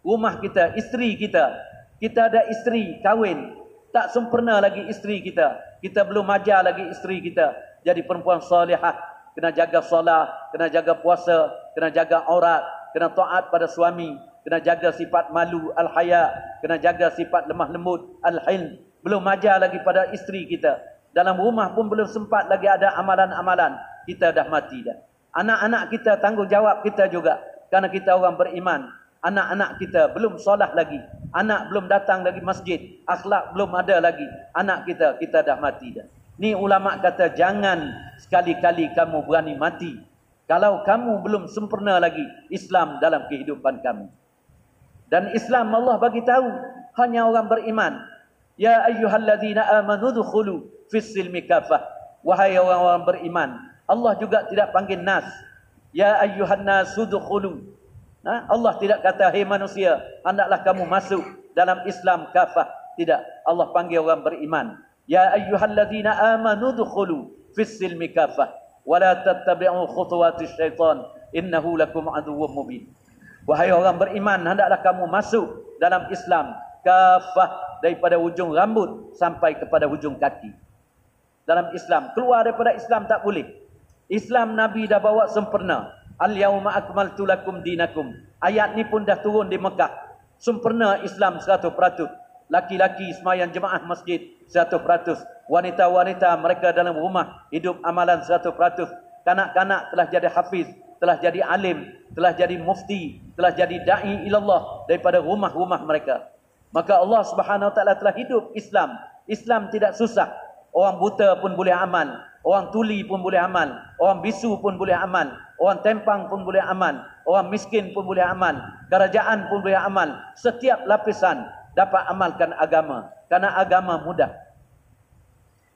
Speaker 2: Rumah kita, isteri kita. Kita ada isteri kahwin. Tak sempurna lagi isteri kita. Kita belum ajar lagi isteri kita. Jadi perempuan salihah. Kena jaga solat, kena jaga puasa, kena jaga aurat, kena taat pada suami, kena jaga sifat malu al-haya, kena jaga sifat lemah lembut al-hilm. Belum ajar lagi pada isteri kita. Dalam rumah pun belum sempat lagi ada amalan-amalan. Kita dah mati dah. Anak-anak kita tanggungjawab kita juga. Karena kita orang beriman. Anak-anak kita belum solat lagi. Anak belum datang lagi masjid. Akhlak belum ada lagi. Anak kita, kita dah mati dah. Ni ulama kata jangan sekali-kali kamu berani mati kalau kamu belum sempurna lagi Islam dalam kehidupan kamu. Dan Islam Allah bagi tahu hanya orang beriman. Ya ayyuhalladzina amanu dkhulu fis silmi kafah. Wahai orang-orang beriman, Allah juga tidak panggil nas. Ya ayyuhan nasu dkhulu. Ha? Allah tidak kata hai hey manusia, hendaklah kamu masuk dalam Islam kafah. Tidak, Allah panggil orang beriman. Ya ayyuhalladzina amanu dkhulu fis silmi kafah wala tattabi'u khutuwatis syaitan innahu lakum aduwwum mubin wahai orang beriman hendaklah kamu masuk dalam Islam kafah daripada hujung rambut sampai kepada hujung kaki. Dalam Islam keluar daripada Islam tak boleh. Islam Nabi dah bawa sempurna. Al yauma akmaltu lakum dinakum. Ayat ni pun dah turun di Mekah. Sempurna Islam 100% laki-laki semayang jemaah masjid 100%. Wanita-wanita mereka dalam rumah hidup amalan 100%. Kanak-kanak telah jadi hafiz, telah jadi alim, telah jadi mufti, telah jadi dai ilallah daripada rumah-rumah mereka. Maka Allah Subhanahu Taala telah hidup Islam. Islam tidak susah. Orang buta pun boleh amal, orang tuli pun boleh amal, orang bisu pun boleh amal, orang tempang pun boleh amal, orang miskin pun boleh amal, kerajaan pun boleh amal. Setiap lapisan dapat amalkan agama karena agama mudah.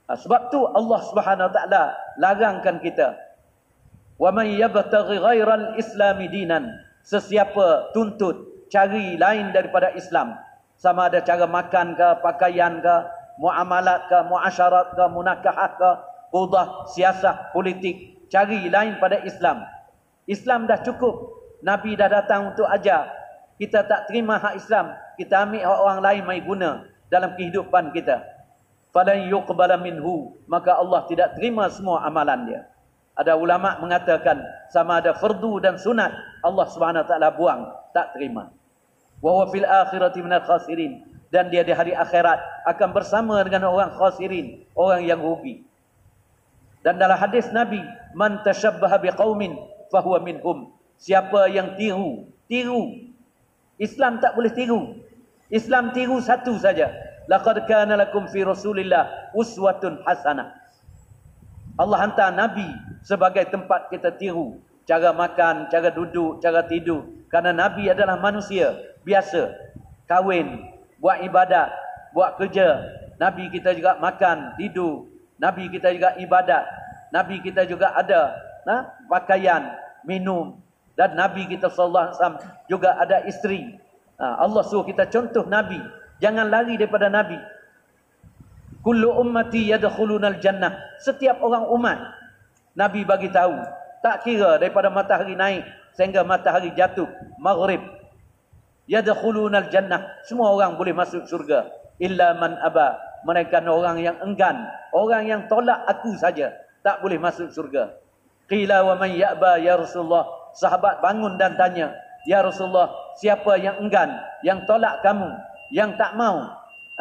Speaker 2: Ha, sebab tu Allah Subhanahu Wa Taala larangkan kita. Wa man yabtaghi ghairal islami dinan. Sesiapa tuntut cari lain daripada Islam. Sama ada cara makan ke, pakaian ke, muamalat ke, muasyarat ke, munakahah ke, qudah, siasah, politik. Cari lain pada Islam.
Speaker 1: Islam dah cukup. Nabi dah datang untuk ajar. Kita tak terima hak Islam. Kita ambil hak orang lain mai guna dalam kehidupan kita. Falan yuqbala minhu. Maka Allah tidak terima semua amalan dia. Ada ulama mengatakan sama ada fardu dan sunat Allah Subhanahu taala buang, tak terima. Wa huwa fil akhirati minal khasirin dan dia di hari akhirat akan bersama dengan orang khasirin, orang yang rugi. Dan dalam hadis Nabi, man tashabbaha biqaumin fahuwa minhum. Siapa yang tiru, tiru. Islam tak boleh tiru. Islam tiru satu saja. Laqad kana lakum fi Rasulillah uswatun hasanah. Allah hantar Nabi sebagai tempat kita tiru. Cara makan, cara duduk, cara tidur. Karena Nabi adalah manusia biasa. Kahwin, buat ibadat, buat kerja. Nabi kita juga makan, tidur. Nabi kita juga ibadat. Nabi kita juga ada nah, pakaian, minum. Dan Nabi kita sallallahu alaihi wasallam juga ada isteri. Ha, Allah suruh kita contoh Nabi. Jangan lari daripada Nabi. Kullu ummati yadkhulunal jannah. Setiap orang umat Nabi bagi tahu, tak kira daripada matahari naik sehingga matahari jatuh maghrib. Yadkhulunal jannah. Semua orang boleh masuk syurga illa man aba. Mereka orang yang enggan, orang yang tolak aku saja tak boleh masuk syurga. Qila wa man ya'ba ya Rasulullah. Sahabat bangun dan tanya, "Ya Rasulullah, siapa yang enggan, yang tolak kamu, yang tak mau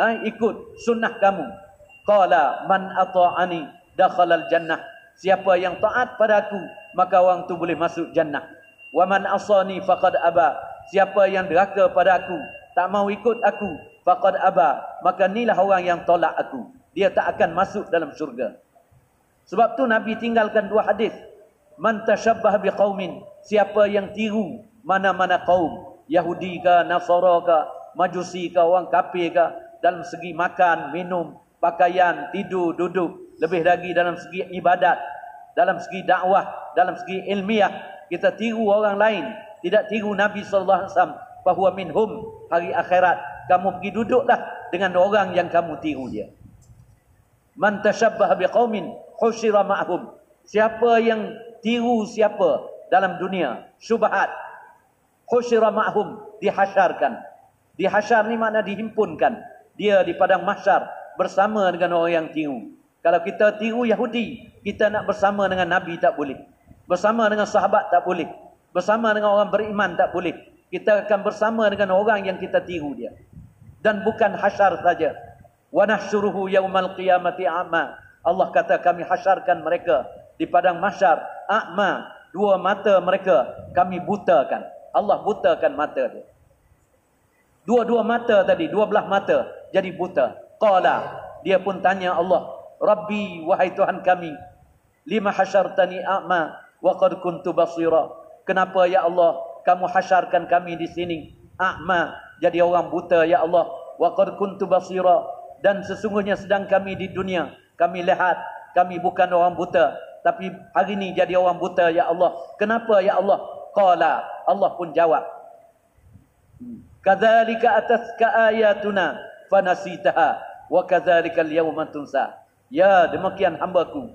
Speaker 1: ha, ikut sunnah kamu?" Qala man ata'ani dakhala al-jannah. Siapa yang taat pada aku, maka orang tu boleh masuk jannah. Wa man asani faqad aba. Siapa yang deraka pada aku, tak mau ikut aku, faqad aba. Maka inilah orang yang tolak aku. Dia tak akan masuk dalam syurga. Sebab tu Nabi tinggalkan dua hadis. Man tashabbah biqaumin. Siapa yang tiru mana-mana kaum, Yahudi ke, Nasara ke, Majusi ke, orang kafir ke, dalam segi makan, minum, pakaian, tidur, duduk, lebih lagi dalam segi ibadat, dalam segi dakwah, dalam segi ilmiah, kita tiru orang lain, tidak tiru Nabi sallallahu alaihi wasallam. Minhum hari akhirat. Kamu pergi duduklah dengan orang yang kamu tiru dia. Man tashabbaha biqaumin husyira ma'hum. Siapa yang tiru siapa dalam dunia syubhat husyira ma'hum dihasyarkan. Dihasyar ni makna dihimpunkan. Dia di padang mahsyar bersama dengan orang yang tiru. Kalau kita tiru Yahudi, kita nak bersama dengan Nabi tak boleh. Bersama dengan sahabat tak boleh. Bersama dengan orang beriman tak boleh. Kita akan bersama dengan orang yang kita tiru dia. Dan bukan hasyar saja. Wa nahsyuruhu yaumal qiyamati a'ma. Allah kata kami hasyarkan mereka di padang mahsyar a'ma. Dua mata mereka kami butakan. Allah butakan mata dia. Dua-dua mata tadi, dua belah mata jadi buta. Qala, dia pun tanya Allah, Rabbi wahai Tuhan kami, lima hasyartani a'ma wa qad kuntu basira. Kenapa ya Allah kamu hasyarkan kami di sini a'ma jadi orang buta ya Allah wa qad kuntu basira dan sesungguhnya sedang kami di dunia kami lihat kami bukan orang buta tapi hari ini jadi orang buta ya Allah. Kenapa ya Allah? Qala Allah pun jawab. Kadzalika ataska ayatuna fanasitaha wa kadzalikal yawma tunsa. Ya demikian hambaku.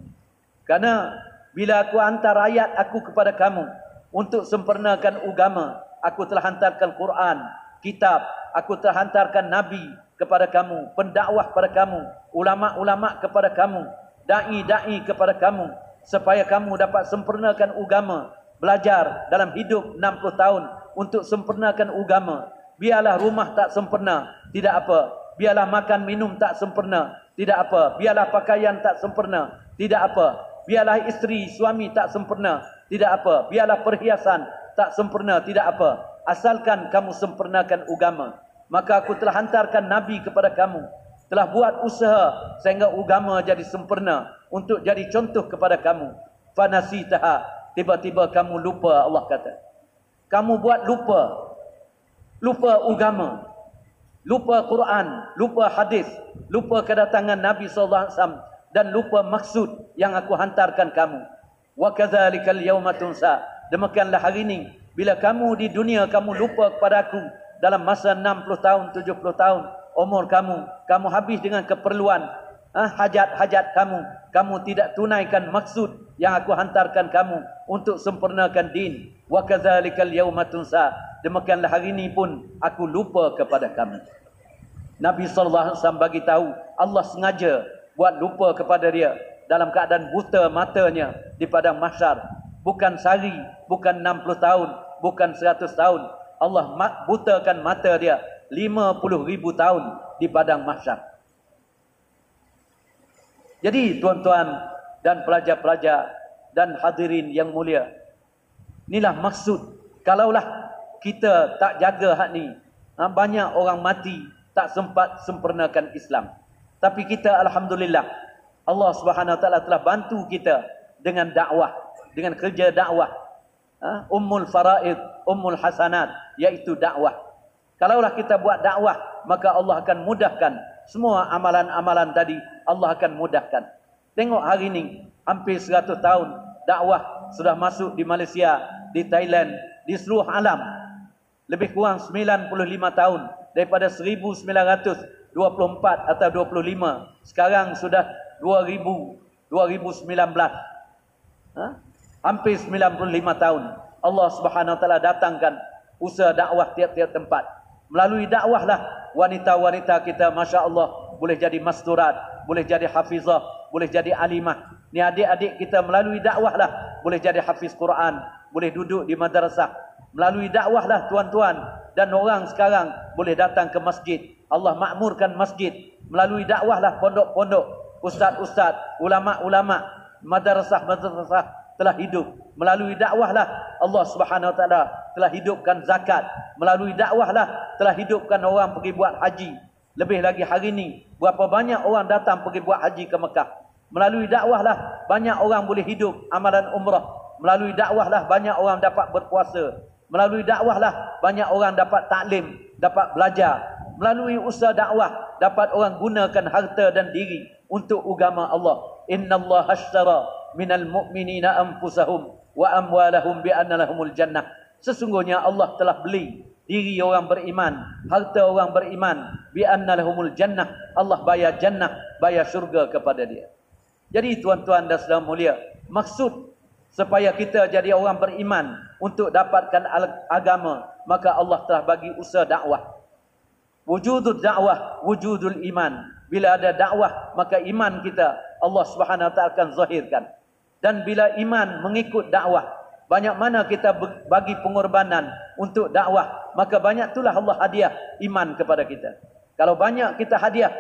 Speaker 1: Karena bila aku hantar ayat aku kepada kamu untuk sempurnakan agama aku telah hantarkan Quran kitab aku telah hantarkan nabi kepada kamu pendakwah kepada kamu ulama-ulama kepada kamu dai-dai kepada kamu supaya kamu dapat sempurnakan agama belajar dalam hidup 60 tahun untuk sempurnakan agama biarlah rumah tak sempurna tidak apa biarlah makan minum tak sempurna, tidak apa. Biarlah pakaian tak sempurna, tidak apa. Biarlah isteri suami tak sempurna, tidak apa. Biarlah perhiasan tak sempurna, tidak apa. Asalkan kamu sempurnakan agama. Maka aku telah hantarkan Nabi kepada kamu. Telah buat usaha sehingga agama jadi sempurna. Untuk jadi contoh kepada kamu. Fanasitaha. Tiba-tiba kamu lupa Allah kata. Kamu buat lupa. Lupa agama lupa Quran, lupa hadis, lupa kedatangan Nabi sallallahu alaihi wasallam dan lupa maksud yang aku hantarkan kamu. Wa kadzalikal yauma tunsa. Demikianlah hari ini bila kamu di dunia kamu lupa kepada aku dalam masa 60 tahun, 70 tahun umur kamu, kamu habis dengan keperluan ah, hajat-hajat kamu. Kamu tidak tunaikan maksud yang aku hantarkan kamu untuk sempurnakan din. Wa kadzalikal yauma tunsa. Demikianlah hari ini pun aku lupa kepada kamu. Nabi sallallahu alaihi wasallam bagi tahu Allah sengaja buat lupa kepada dia dalam keadaan buta matanya di padang mahsyar. Bukan sehari, bukan 60 tahun, bukan 100 tahun. Allah butakan mata dia 50 ribu tahun di padang mahsyar. Jadi tuan-tuan dan pelajar-pelajar dan hadirin yang mulia. Inilah maksud. Kalaulah kita tak jaga hak ni. Ha, banyak orang mati tak sempat sempurnakan Islam. Tapi kita Alhamdulillah. Allah Subhanahu Taala telah bantu kita dengan dakwah. Dengan kerja dakwah. Ha, Ummul Faraid, Ummul Hasanat. Iaitu dakwah. Kalaulah kita buat dakwah. Maka Allah akan mudahkan semua amalan-amalan tadi. Allah akan mudahkan. Tengok hari ini. Hampir 100 tahun dakwah sudah masuk di Malaysia, di Thailand, di seluruh alam. Lebih kurang 95 tahun daripada 1924 atau 25. Sekarang sudah 2000, 2019. Ha? Hampir 95 tahun. Allah Subhanahu Wa Taala datangkan usaha dakwah tiap-tiap tempat. Melalui dakwah lah wanita-wanita kita Masya Allah boleh jadi masturat, boleh jadi hafizah, boleh jadi alimah. Ni adik-adik kita melalui dakwah lah boleh jadi hafiz Quran, boleh duduk di madrasah. Melalui dakwah lah tuan-tuan dan orang sekarang boleh datang ke masjid. Allah makmurkan masjid. Melalui dakwah lah pondok-pondok, ustaz-ustaz, ulama-ulama, madrasah-madrasah telah hidup. Melalui dakwah lah Allah Subhanahu Wa Taala telah hidupkan zakat. Melalui dakwah lah telah hidupkan orang pergi buat haji. Lebih lagi hari ini, berapa banyak orang datang pergi buat haji ke Mekah. Melalui dakwah lah banyak orang boleh hidup amalan umrah. Melalui dakwah lah banyak orang dapat berpuasa. Melalui dakwah lah banyak orang dapat taklim, dapat belajar. Melalui usaha dakwah dapat orang gunakan harta dan diri untuk agama Allah. Inna Allah hashtara minal mu'minina anfusahum wa amwalahum bi'anna lahumul jannah. Sesungguhnya Allah telah beli diri orang beriman, harta orang beriman bi'anna lahumul jannah. Allah bayar jannah, bayar syurga kepada dia. Jadi tuan-tuan dan saudara mulia, maksud supaya kita jadi orang beriman untuk dapatkan agama, maka Allah telah bagi usaha dakwah. Wujudul dakwah, wujudul iman. Bila ada dakwah, maka iman kita Allah Subhanahu taala akan zahirkan. Dan bila iman mengikut dakwah, banyak mana kita bagi pengorbanan untuk dakwah, maka banyak itulah Allah hadiah iman kepada kita. Kalau banyak kita hadiah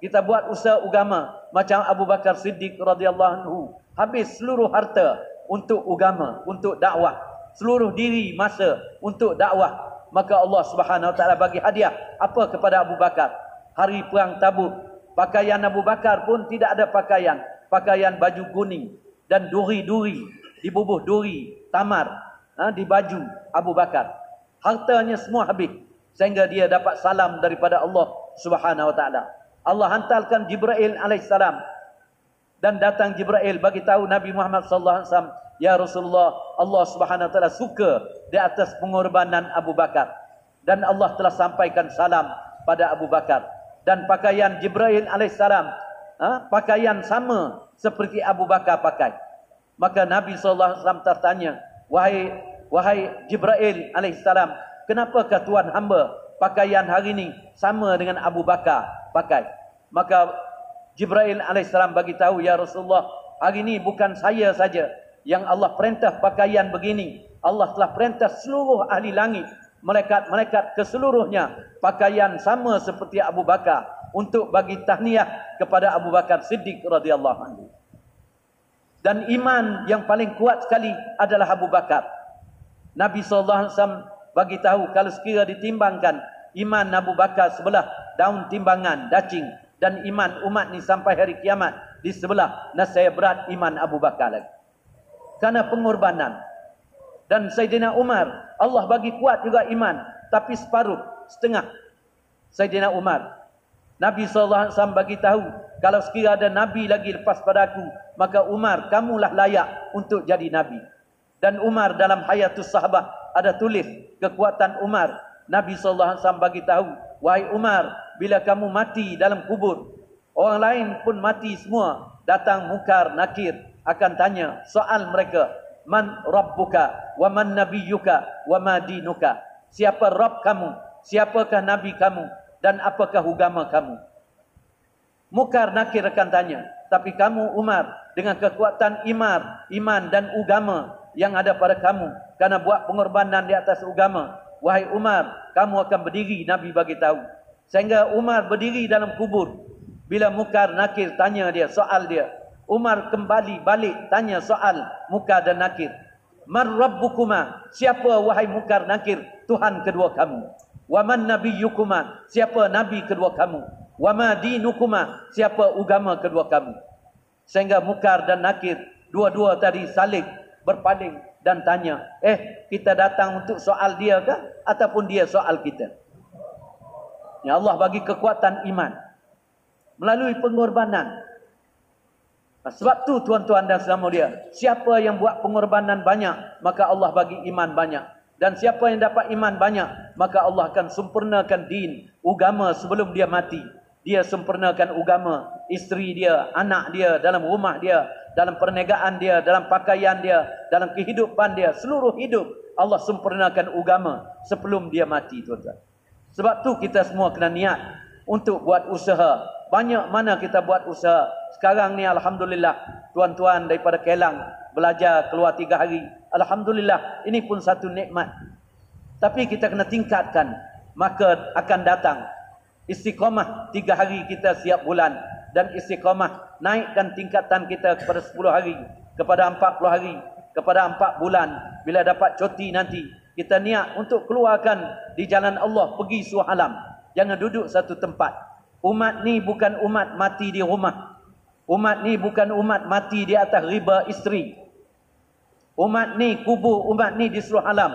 Speaker 1: kita buat usaha agama macam Abu Bakar Siddiq radhiyallahu anhu habis seluruh harta untuk agama untuk dakwah. Seluruh diri masa untuk dakwah. Maka Allah Subhanahu wa taala bagi hadiah apa kepada Abu Bakar. Hari perang Tabuk pakaian Abu Bakar pun tidak ada pakaian. Pakaian baju kuning dan duri-duri dibubuh duri tamar ha, di baju Abu Bakar. Hartanya semua habis sehingga dia dapat salam daripada Allah Subhanahu wa taala. Allah hantarkan Jibril alaihissalam dan datang Jibril bagi tahu Nabi Muhammad sallallahu alaihi wasallam ya Rasulullah Allah Subhanahu wa taala suka di atas pengorbanan Abu Bakar. Dan Allah telah sampaikan salam pada Abu Bakar. Dan pakaian Jibril alaihissalam ha, pakaian sama seperti Abu Bakar pakai. Maka Nabi sallallahu alaihi wasallam tertanya wahai wahai Jibril alaihissalam kenapakah tuan hamba pakaian hari ini sama dengan Abu Bakar pakai. Maka Jibril alaihissalam bagi tahu ya Rasulullah, hari ini bukan saya saja yang Allah perintah pakaian begini. Allah telah perintah seluruh ahli langit, malaikat-malaikat keseluruhnya pakaian sama seperti Abu Bakar untuk bagi tahniah kepada Abu Bakar Siddiq radhiyallahu anhu. Dan iman yang paling kuat sekali adalah Abu Bakar. Nabi SAW bagi tahu kalau sekira ditimbangkan iman Abu Bakar sebelah daun timbangan dacing dan iman umat ni sampai hari kiamat di sebelah nasaya berat iman Abu Bakar lagi. Karena pengorbanan. Dan Sayyidina Umar, Allah bagi kuat juga iman. Tapi separuh, setengah. Sayyidina Umar. Nabi SAW bagi tahu, kalau sekiranya ada Nabi lagi lepas pada aku, maka Umar, kamulah layak untuk jadi Nabi. Dan Umar dalam hayatus sahabat, ada tulis kekuatan Umar Nabi SAW bagi tahu, wahai Umar, bila kamu mati dalam kubur,
Speaker 2: Orang lain pun mati semua. Datang mukar, nakir. Akan tanya soal mereka. Man rabbuka wa man nabiyyuka wa ma dinuka. Siapa Rabb kamu? Siapakah Nabi kamu? Dan apakah agama kamu? Mukar nakir akan tanya. Tapi kamu Umar dengan kekuatan imar, iman dan agama yang ada pada kamu. Karena buat pengorbanan di atas agama. Wahai Umar, kamu akan berdiri Nabi bagi tahu. Sehingga Umar berdiri dalam kubur. Bila Mukar Nakir tanya dia, soal dia. Umar kembali balik tanya soal Mukar dan Nakir. Man Rabbukuma? Siapa wahai Mukar Nakir? Tuhan kedua kamu. Waman Nabiyyukuma? Siapa Nabi kedua kamu? Wama dinukuma? Siapa agama kedua kamu? Sehingga Mukar dan Nakir, dua-dua tadi saling berpaling dan tanya, eh kita datang untuk soal dia ke? Ataupun dia soal kita? Ya Allah bagi kekuatan iman melalui pengorbanan. Nah, sebab tu tuan-tuan dan saudara dia, siapa yang buat pengorbanan banyak, maka Allah bagi iman banyak. Dan siapa yang dapat iman banyak, maka Allah akan sempurnakan din, agama sebelum dia mati. Dia sempurnakan agama, isteri dia, anak dia, dalam rumah dia, dalam perniagaan dia, dalam pakaian dia, dalam kehidupan dia, seluruh hidup. Allah sempurnakan agama sebelum dia mati, tuan-tuan. Sebab tu kita semua kena niat untuk buat usaha. Banyak mana kita buat usaha. Sekarang ni Alhamdulillah. Tuan-tuan daripada Kelang belajar keluar tiga hari. Alhamdulillah. Ini pun satu nikmat. Tapi kita kena tingkatkan. Maka akan datang. Istiqamah tiga hari kita siap bulan. Dan istiqamah naikkan tingkatan kita kepada sepuluh hari. Kepada empat puluh hari. Kepada empat bulan. Bila dapat cuti nanti. Kita niat untuk keluarkan di jalan Allah pergi suhalam. Jangan duduk satu tempat. Umat ni bukan umat mati di rumah. Umat ni bukan umat mati di atas riba isteri. Umat ni kubur umat ni di seluruh alam.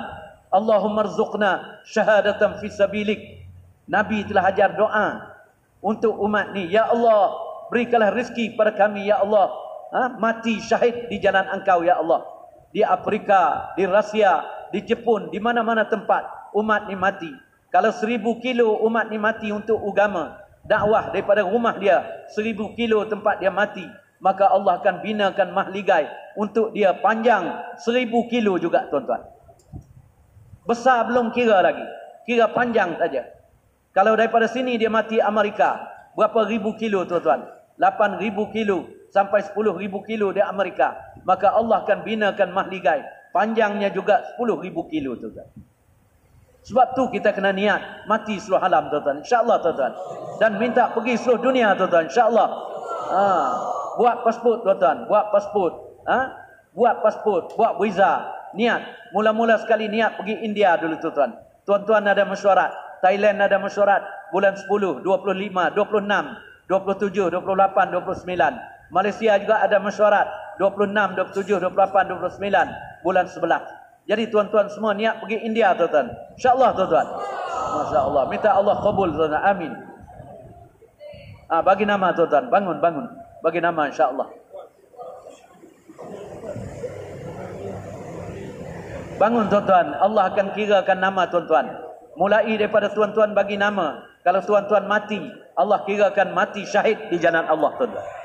Speaker 2: Allahumma rzuqna syahadatan fi sabilik. Nabi telah ajar doa untuk umat ni. Ya Allah, berikanlah rezeki pada kami ya Allah. Ha? mati syahid di jalan engkau ya Allah. Di Afrika, di Rusia, di Jepun, di mana-mana tempat umat ni mati. Kalau seribu kilo umat ni mati untuk agama, dakwah daripada rumah dia, seribu kilo tempat dia mati, maka Allah akan binakan mahligai untuk dia panjang seribu kilo juga tuan-tuan. Besar belum kira lagi. Kira panjang saja. Kalau daripada sini dia mati Amerika, berapa ribu kilo tuan-tuan? Lapan ribu kilo sampai sepuluh ribu kilo di Amerika. Maka Allah akan binakan mahligai Panjangnya juga 10,000 kilo tuan-tuan. Sebab tu kita kena niat mati seluruh alam tuan-tuan. InsyaAllah tuan-tuan. Dan minta pergi seluruh dunia tuan-tuan. InsyaAllah. Ha. Buat pasport tuan-tuan. Buat pasport. Ha? Buat pasport. Buat visa. Niat. Mula-mula sekali niat pergi India dulu tuan-tuan. Tuan-tuan ada mesyuarat. Thailand ada mesyuarat. Bulan 10, 25, 26, 27, 28, 29. Malaysia juga ada mesyuarat. 26, 27, 28, 29 bulan 11. Jadi tuan-tuan semua niat pergi India tuan-tuan. Insya-Allah tuan-tuan. Masya-Allah. Minta Allah kabul tuan-tuan. Amin. Ah bagi nama tuan-tuan. Bangun bangun. Bagi nama insya-Allah. Bangun tuan-tuan. Allah akan kirakan nama tuan-tuan. Mulai daripada tuan-tuan bagi nama. Kalau tuan-tuan mati, Allah kirakan mati syahid di jalan Allah tuan-tuan.